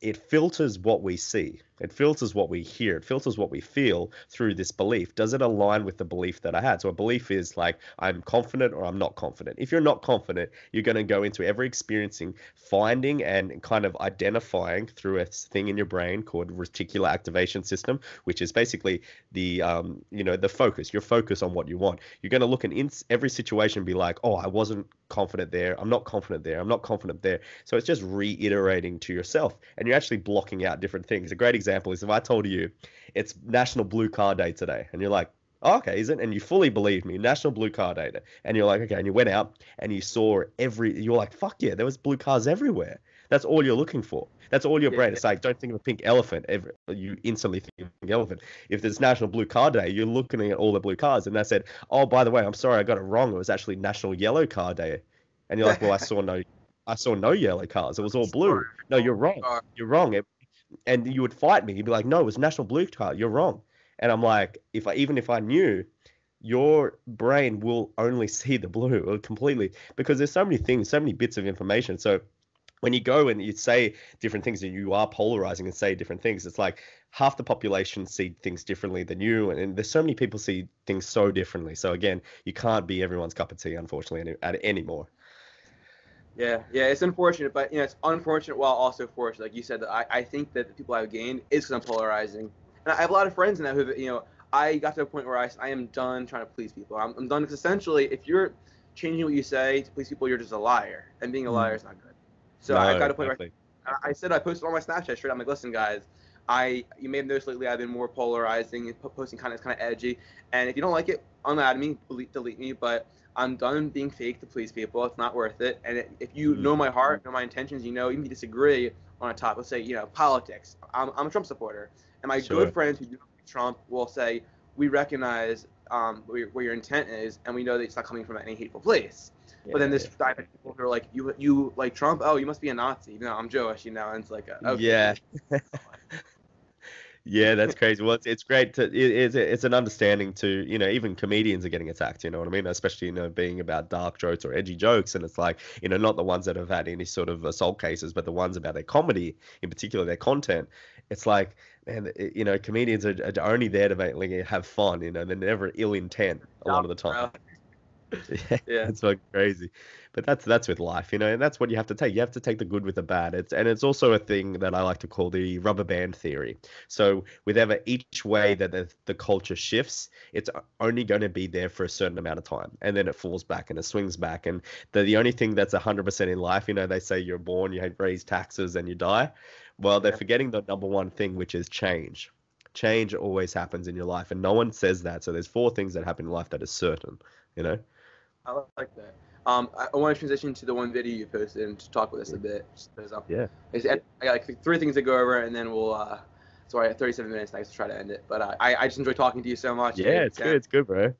it filters what we see. It filters what we hear. It filters what we feel through this belief. Does it align with the belief that I had? So a belief is like I'm confident or I'm not confident. If you're not confident, you're going to go into every experiencing, finding and kind of identifying through a thing in your brain called reticular activation system, which is basically the um, you know the focus. Your focus on what you want. You're going to look in every situation, and be like, oh, I wasn't confident there. I'm not confident there. I'm not confident there. So it's just reiterating to yourself, and you're actually blocking out different things. A great example example is if I told you it's National Blue Car Day today, and you're like, oh, okay, is it? And you fully believe me, National Blue Car Day, and you're like, okay, and you went out and you saw every, you're like, fuck yeah, there was blue cars everywhere. That's all you're looking for. That's all your brain. Yeah. It's like, don't think of a pink elephant. Every, you instantly think of a pink elephant. If there's National Blue Car Day, you're looking at all the blue cars, and they said, oh, by the way, I'm sorry, I got it wrong. It was actually National Yellow Car Day, and you're like, well, I saw no. I saw no yellow cars. It was all blue. No, you're wrong. You're wrong. It, and you would fight me. You'd be like, no, it was National Blue Card. You're wrong. And I'm like, if I even if I knew, your brain will only see the blue completely because there's so many things, so many bits of information. So when you go and you say different things and you are polarizing and say different things, it's like half the population see things differently than you, and, and there's so many people see things so differently. So again, you can't be everyone's cup of tea, unfortunately, any, anymore. Yeah, yeah, it's unfortunate, but you know, it's unfortunate while also fortunate. Like you said, I, I think that the people I've gained is because I'm polarizing, and I have a lot of friends now that who, you know, I got to a point where I, I am done trying to please people. I'm, I'm done because essentially, if you're changing what you say to please people, you're just a liar, and being a mm-hmm. liar is not good. So no, I got to a point where I, I said I posted on my Snapchat straight. I'm like, listen, guys, I you may have noticed lately I've been more polarizing and posting kind of kind of edgy, and if you don't like it, unload me, delete, delete me, but I'm done being fake to please people. It's not worth it. And if you mm-hmm. know my heart, know my intentions, you know, even if you disagree on a topic, let's say, you know, politics. I'm, I'm a Trump supporter. And my sure. good friends who do Trump will say, we recognize um, where, where, your intent is, and we know that it's not coming from any hateful place. Yeah, but then this yeah. people who are like, you you like Trump? Oh, you must be a Nazi. No, I'm Jewish, you know. And it's like, okay. yeah. yeah, that's crazy. Well, it's, it's great to it, it's it's an understanding to you know even comedians are getting attacked. You know what I mean? Especially you know being about dark jokes or edgy jokes, and it's like you know not the ones that have had any sort of assault cases, but the ones about their comedy, in particular their content. It's like and you know comedians are, are only there to make like, have fun. You know they're never ill intent a lot of the time. Yeah, yeah, it's like crazy but that's that's with life, you know, and that's what you have to take. You have to take the good with the bad. It's and it's also a thing that I like to call the rubber band theory. So with ever each way that the, the culture shifts, it's only going to be there for a certain amount of time, and then it falls back and it swings back. And the the only thing that's hundred percent in life, you know, they say you're born, you raise taxes, and you die. Well, they're forgetting the number one thing, which is change change always happens in your life and no one says that so there's four things that happen in life that is certain you know i like that um, I, I want to transition to the one video you posted and to talk with us a bit. Yeah. I got like three things to go over, and then we'll. Uh, sorry, 37 minutes. Nice to try to end it, but uh, I I just enjoy talking to you so much. Yeah, it's good. It's good, bro.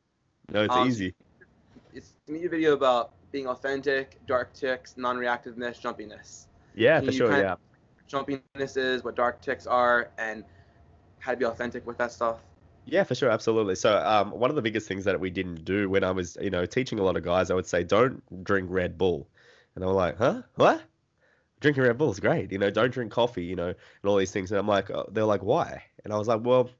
No, it's um, easy. It's me a video about being authentic, dark ticks, non-reactiveness, jumpiness. Yeah, Can for sure. Yeah. Jumpiness is what dark ticks are, and how to be authentic with that stuff. Yeah, for sure, absolutely. So, um, one of the biggest things that we didn't do when I was, you know, teaching a lot of guys, I would say, don't drink Red Bull, and they were like, huh, what? Drinking Red Bull is great, you know. Don't drink coffee, you know, and all these things. And I'm like, oh, they're like, why? And I was like, well,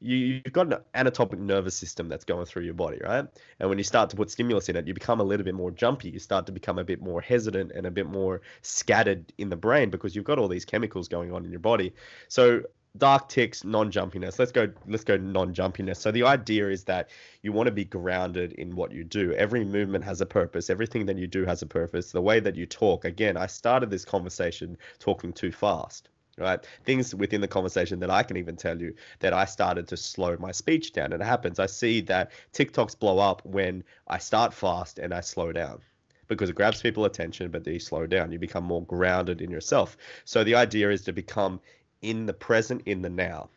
you, you've got an autonomic nervous system that's going through your body, right? And when you start to put stimulus in it, you become a little bit more jumpy. You start to become a bit more hesitant and a bit more scattered in the brain because you've got all these chemicals going on in your body. So dark ticks non-jumpiness. Let's go let's go non-jumpiness. So the idea is that you want to be grounded in what you do. Every movement has a purpose. Everything that you do has a purpose. The way that you talk again i started this conversation talking too fast right? Things within the conversation that i can even tell you that i started to slow my speech down. And it happens. I see that tiktoks blow up when i start fast and i slow down because it grabs people attention but then you slow down. You become more grounded in yourself. So the idea is to become in the present, in the now.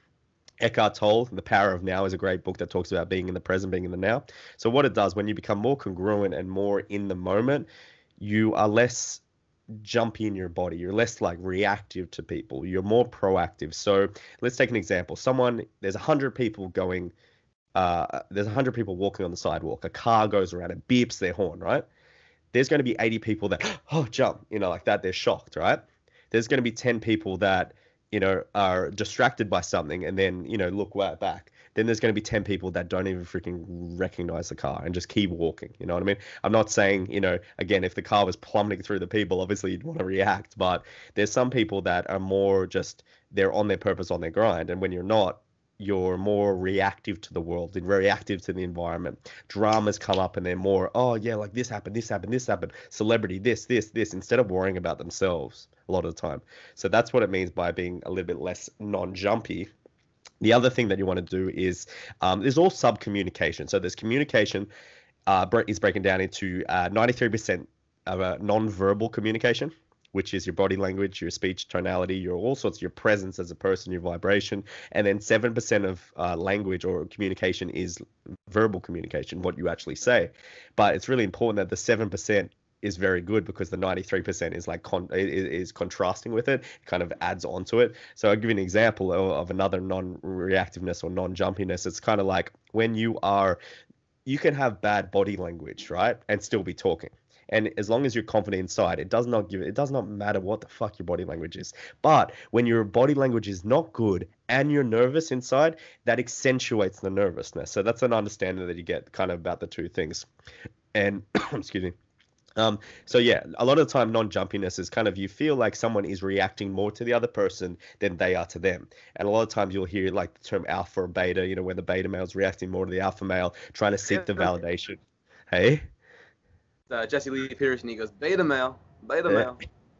Eckhart Tolle, The Power of Now, is a great book that talks about being in the present, being in the now. So, what it does, when you become more congruent and more in the moment, you are less jumpy in your body. You're less like reactive to people. You're more proactive. So, let's take an example. Someone, there's a hundred people going, uh, there's a hundred people walking on the sidewalk. A car goes around, it beeps their horn, right? There's going to be 80 people that, oh, jump, you know, like that. They're shocked, right? There's going to be 10 people that you know, are distracted by something and then, you know, look right back, then there's going to be 10 people that don't even freaking recognize the car and just keep walking. You know what I mean? I'm not saying, you know, again, if the car was plummeting through the people, obviously you'd want to react, but there's some people that are more just, they're on their purpose, on their grind. And when you're not, you're more reactive to the world and reactive to the environment. Dramas come up and they're more, oh yeah, like this happened, this happened, this happened, celebrity, this, this, this, instead of worrying about themselves a lot of the time. So that's what it means by being a little bit less non-jumpy. The other thing that you want to do is um, there's all sub communication. So there's communication uh, is breaking down into uh, 93% of a non-verbal communication which is your body language, your speech tonality, your all sorts, your presence as a person, your vibration, and then seven percent of uh, language or communication is verbal communication, what you actually say. But it's really important that the seven percent is very good because the 93% is like con- is, is contrasting with it, kind of adds onto it. So i'll give you an example of, of another non-reactiveness or non-jumpiness. It's kind of like when you are you can have bad body language right and still be talking and as long as you're confident inside, it does not give it does not matter what the fuck your body language is. But when your body language is not good and you're nervous inside, that accentuates the nervousness. So that's an understanding that you get kind of about the two things. And excuse me. Um, so yeah, a lot of the time non-jumpiness is kind of you feel like someone is reacting more to the other person than they are to them. And a lot of times you'll hear like the term alpha or beta, you know, when the beta male is reacting more to the alpha male, trying to seek the validation. Hey? Uh, Jesse Lee Peterson, he goes, beta male, beta male.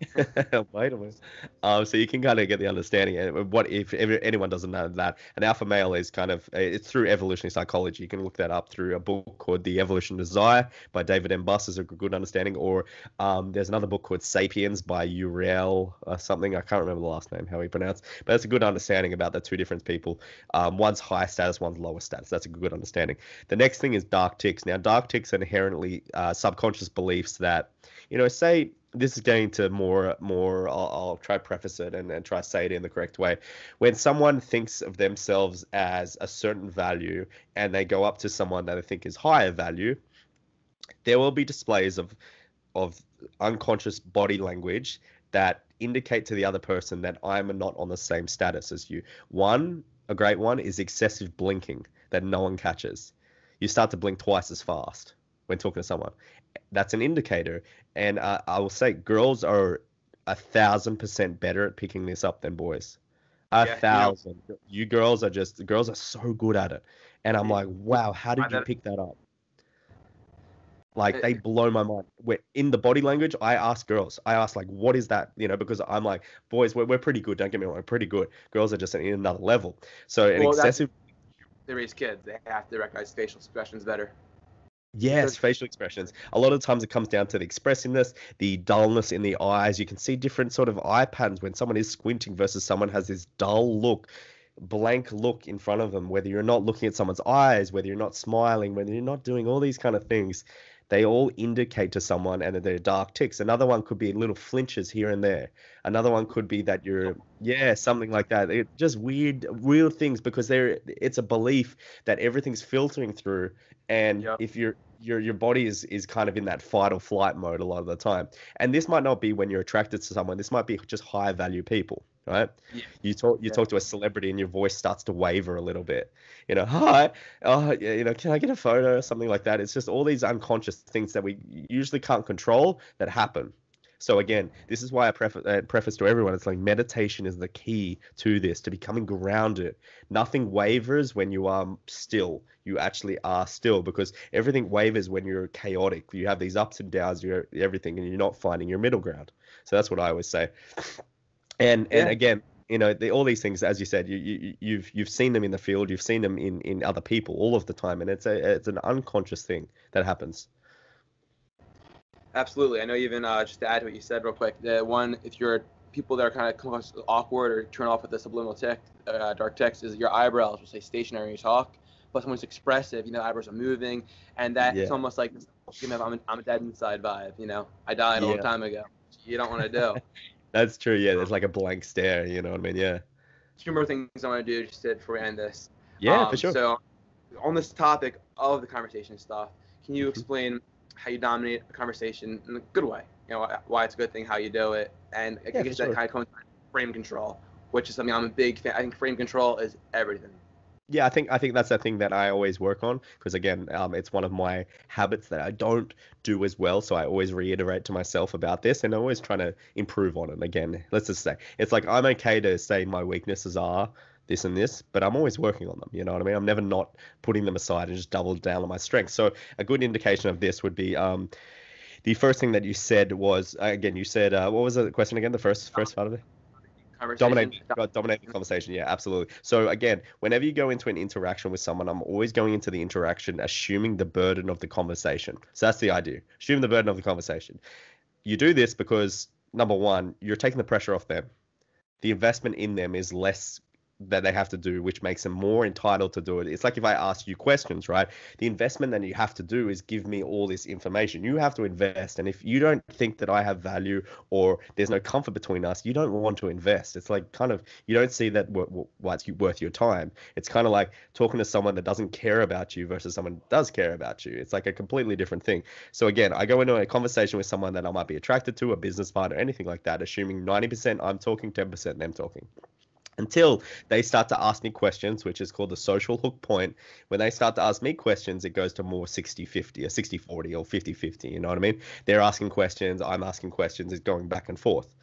Vitamins. Um, so you can kind of get the understanding. And what if, if anyone doesn't know that an alpha male is kind of it's through evolutionary psychology. You can look that up through a book called The Evolution of Desire by David M. Buss is a good understanding. Or um, there's another book called Sapiens by Uriel or something. I can't remember the last name, how he pronounced, but it's a good understanding about the two different people. Um, one's high status, one's lower status. That's a good understanding. The next thing is dark ticks. Now, dark ticks are inherently uh, subconscious beliefs that you know, say this is getting to more more I'll, I'll, try preface it and, and try to say it in the correct way. When someone thinks of themselves as a certain value and they go up to someone that they think is higher value there will be displays of of unconscious body language that indicate to the other person that I'm not on the same status as you. One a great one is excessive blinking that no one catches. You start to blink twice as fast when talking to someone that's an indicator. And uh, I will say, girls are a thousand percent better at picking this up than boys. A yeah, thousand. You, you girls are just girls are so good at it, and I'm like, wow, how did you pick that up? Like they blow my mind. We're in the body language. I ask girls. I ask like, what is that? You know, because I'm like, boys, we're, we're pretty good. Don't get me wrong, we're pretty good. Girls are just in another level. So an well, excessive. They raise kids. They have to recognize facial expressions better. Yes, facial expressions. A lot of times it comes down to the expressiveness, the dullness in the eyes. You can see different sort of eye patterns when someone is squinting versus someone has this dull look, blank look in front of them. Whether you're not looking at someone's eyes, whether you're not smiling, whether you're not doing all these kind of things, they all indicate to someone and they're dark ticks. Another one could be little flinches here and there. Another one could be that you're oh. yeah, something like that. It, just weird weird things because there it's a belief that everything's filtering through and if you're your your body is is kind of in that fight or flight mode a lot of the time. And this might not be when you're attracted to someone. This might be just higher value people, right? Yeah. You talk you yeah. talk to a celebrity and your voice starts to waver a little bit. You know, hi, oh, yeah, you know, can I get a photo or something like that? It's just all these unconscious things that we usually can't control that happen. So again, this is why I preface, uh, preface to everyone. It's like meditation is the key to this, to becoming grounded. Nothing wavers when you are still. You actually are still because everything wavers when you're chaotic. You have these ups and downs, you're everything, and you're not finding your middle ground. So that's what I always say. And yeah. and again, you know, the, all these things, as you said, you, you you've you've seen them in the field, you've seen them in in other people all of the time, and it's a it's an unconscious thing that happens. Absolutely. I know even uh, just to add to what you said real quick, the one if you're people that are kind of awkward or turn off with the subliminal text, uh, dark text is your eyebrows will stay stationary when you talk, but someone's expressive, you know, eyebrows are moving, and that yeah. it's almost like you know, I'm a, I'm a dead inside vibe. You know, I died a long time ago. You don't want to do. That's true. Yeah, there's like a blank stare. You know what I mean? Yeah. Two more things I want to do just to, before we end this. Yeah, um, for sure. So, on this topic of the conversation stuff, can you mm-hmm. explain how you dominate a conversation in a good way. You know why it's a good thing, how you do it, and I yeah, guess that sure. kind of coincides frame control, which is something I'm a big fan. I think frame control is everything. Yeah, I think I think that's the thing that I always work on because again, um, it's one of my habits that I don't do as well. So I always reiterate to myself about this, and I'm always trying to improve on it. Again, let's just say it's like I'm okay to say my weaknesses are this and this, but I'm always working on them. You know what I mean? I'm never not putting them aside and just double down on my strengths. So a good indication of this would be um, the first thing that you said was again you said uh, what was the question again? The first first part of it. Dominate, dominate uh, the conversation. Yeah, absolutely. So again, whenever you go into an interaction with someone, I'm always going into the interaction assuming the burden of the conversation. So that's the idea. Assume the burden of the conversation. You do this because number one, you're taking the pressure off them. The investment in them is less that they have to do, which makes them more entitled to do it. It's like if I ask you questions, right? The investment that you have to do is give me all this information. You have to invest. And if you don't think that I have value or there's no comfort between us, you don't want to invest. It's like kind of, you don't see that why it's worth your time. It's kind of like talking to someone that doesn't care about you versus someone does care about you. It's like a completely different thing. So again, I go into a conversation with someone that I might be attracted to, a business partner, anything like that, assuming 90% I'm talking, 10% them talking until they start to ask me questions, which is called the social hook point. When they start to ask me questions, it goes to more 60 50 or 60 40 or 50 50. You know what I mean? They're asking questions, I'm asking questions, it's going back and forth.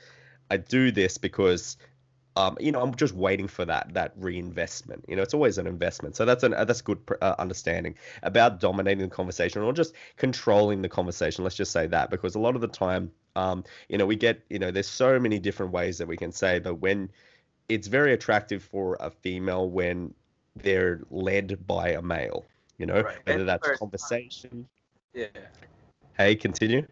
I do this because. Um, you know, I'm just waiting for that that reinvestment. You know, it's always an investment. So that's an uh, that's good uh, understanding about dominating the conversation or just controlling the conversation. Let's just say that because a lot of the time, um, you know, we get you know, there's so many different ways that we can say, but when it's very attractive for a female when they're led by a male. You know, right. whether that's conversation. Yeah. Hey, continue.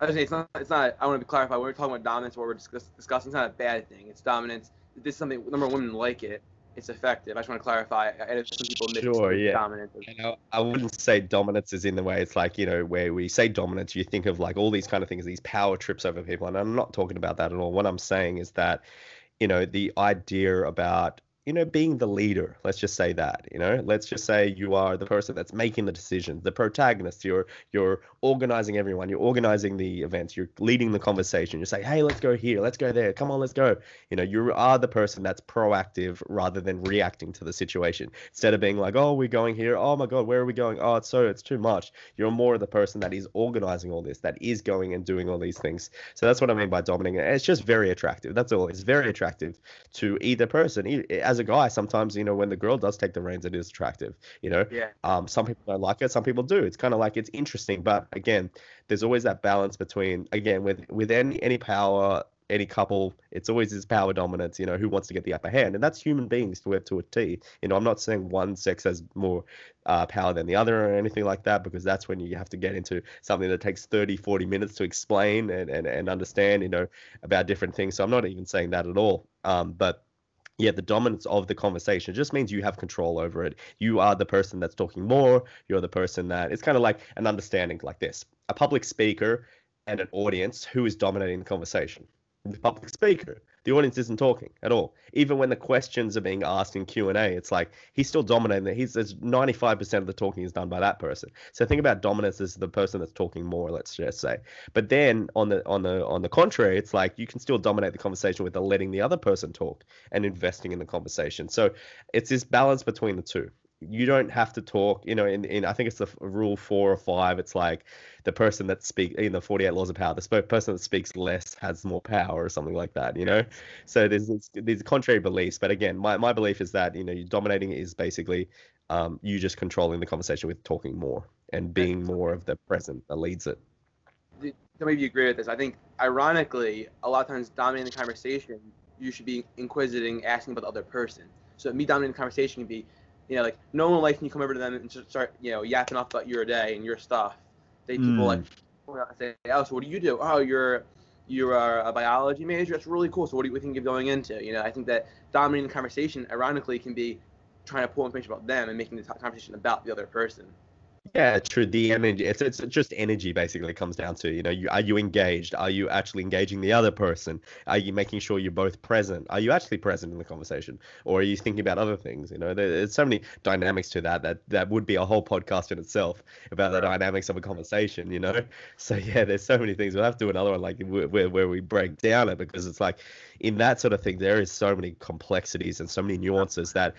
Saying it's not. It's not. I want to clarify. When we're talking about dominance, what we're discuss, discussing, it's not a bad thing. It's dominance. This is something. Number of women like it. It's effective. I just want to clarify. I know some people mix sure, yeah. dominance. You know, I wouldn't say dominance is in the way it's like you know where we say dominance, you think of like all these kind of things, these power trips over people, and I'm not talking about that at all. What I'm saying is that you know, the idea about you know, being the leader. Let's just say that, you know, let's just say you are the person that's making the decisions, the protagonist. You're you're organizing everyone. You're organizing the events. You're leading the conversation. You say, hey, let's go here. Let's go there. Come on, let's go. You know, you are the person that's proactive rather than reacting to the situation. Instead of being like, oh, we're going here. Oh my God, where are we going? Oh, it's so it's too much. You're more the person that is organizing all this, that is going and doing all these things. So that's what I mean by dominating. It's just very attractive. That's all. It's very attractive to either person as a guy, sometimes you know when the girl does take the reins, it is attractive. You know, yeah. Um, some people don't like it, some people do. It's kind of like it's interesting, but again, there's always that balance between again with with any any power any couple, it's always this power dominance, you know, who wants to get the upper hand. And that's human beings to to a T. You know, I'm not saying one sex has more uh, power than the other or anything like that, because that's when you have to get into something that takes 30, 40 minutes to explain and, and, and understand, you know, about different things. So I'm not even saying that at all. Um, but yeah, the dominance of the conversation just means you have control over it. You are the person that's talking more. You're the person that it's kind of like an understanding like this a public speaker and an audience who is dominating the conversation. The public speaker the audience isn't talking at all. Even when the questions are being asked in Q and A, it's like he's still dominating. That he's there's 95% of the talking is done by that person. So think about dominance as the person that's talking more. Let's just say. But then on the on the on the contrary, it's like you can still dominate the conversation with the letting the other person talk and investing in the conversation. So it's this balance between the two you don't have to talk you know in, in i think it's the rule four or five it's like the person that speaks in the 48 laws of power the person that speaks less has more power or something like that you know? So there's these contrary beliefs but again my, my belief is that you know you dominating is basically um, you just controlling the conversation with talking more and being more of the present that leads it. Maybe you agree with this? I think ironically a lot of times dominating the conversation you should be inquisiting asking about the other person. So me dominating the conversation can be you know, like no one likes when you come over to them and start, you know, yapping off about your day and your stuff. They people mm. like say, oh, so what do you do? Oh, you're you're a biology major. That's really cool. So what do you think of going into? You know, I think that dominating the conversation, ironically, can be trying to pull information about them and making the conversation about the other person. Yeah, true. The energy. It's it's just energy. Basically, comes down to you know, you are you engaged? Are you actually engaging the other person? Are you making sure you're both present? Are you actually present in the conversation, or are you thinking about other things? You know, there, there's so many dynamics to that that that would be a whole podcast in itself about the dynamics of a conversation. You know, so yeah, there's so many things. We'll have to do another one like where where we break down it because it's like in that sort of thing there is so many complexities and so many nuances that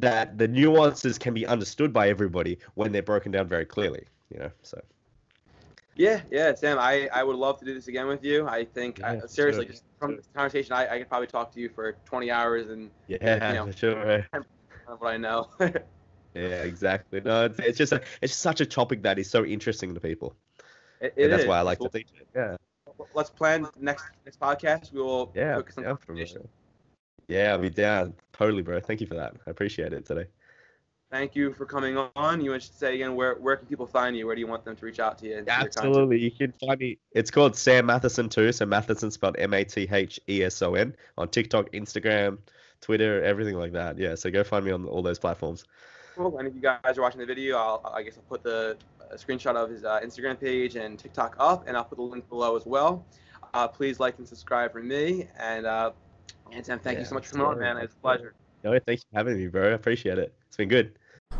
that the nuances can be understood by everybody when they're broken down very clearly. You know, so. Yeah, yeah, Sam. I, I would love to do this again with you. I think yeah, I, seriously, sure. just from this conversation, I, I could probably talk to you for 20 hours and yeah, you know, sure. What I know. yeah, exactly. No, it's, it's just a, it's such a topic that is so interesting to people. It, it that's is. why I like to teach it. Yeah. Let's plan next next podcast. We will yeah, focus on yeah, yeah, I'll be down. Totally, bro. Thank you for that. I appreciate it today. Thank you for coming on. You want to say again where where can people find you? Where do you want them to reach out to you? Absolutely. You can find me. It's called Sam Matheson too. So Matheson spelled M A T H E S O N on TikTok, Instagram, Twitter, everything like that. Yeah. So go find me on all those platforms. Cool. And if you guys are watching the video, I'll I guess I'll put the screenshot of his uh, Instagram page and TikTok up, and I'll put the link below as well. Uh, please like and subscribe for me, and uh, and Sam, thank yeah, you so much for coming on, man. It's a pleasure. No, thanks for having me, bro. I appreciate it. It's been good.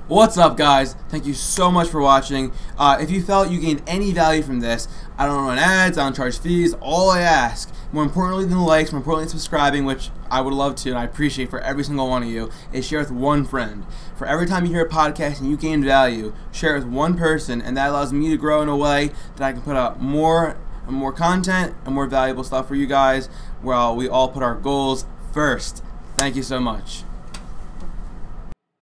What's up, guys? Thank you so much for watching. Uh, if you felt you gained any value from this, I don't run ads, I don't charge fees. All I ask, more importantly than the likes, more importantly than subscribing, which I would love to and I appreciate for every single one of you, is share with one friend. For every time you hear a podcast and you gain value, share it with one person, and that allows me to grow in a way that I can put out more and more content and more valuable stuff for you guys, while we all put our goals first. Thank you so much.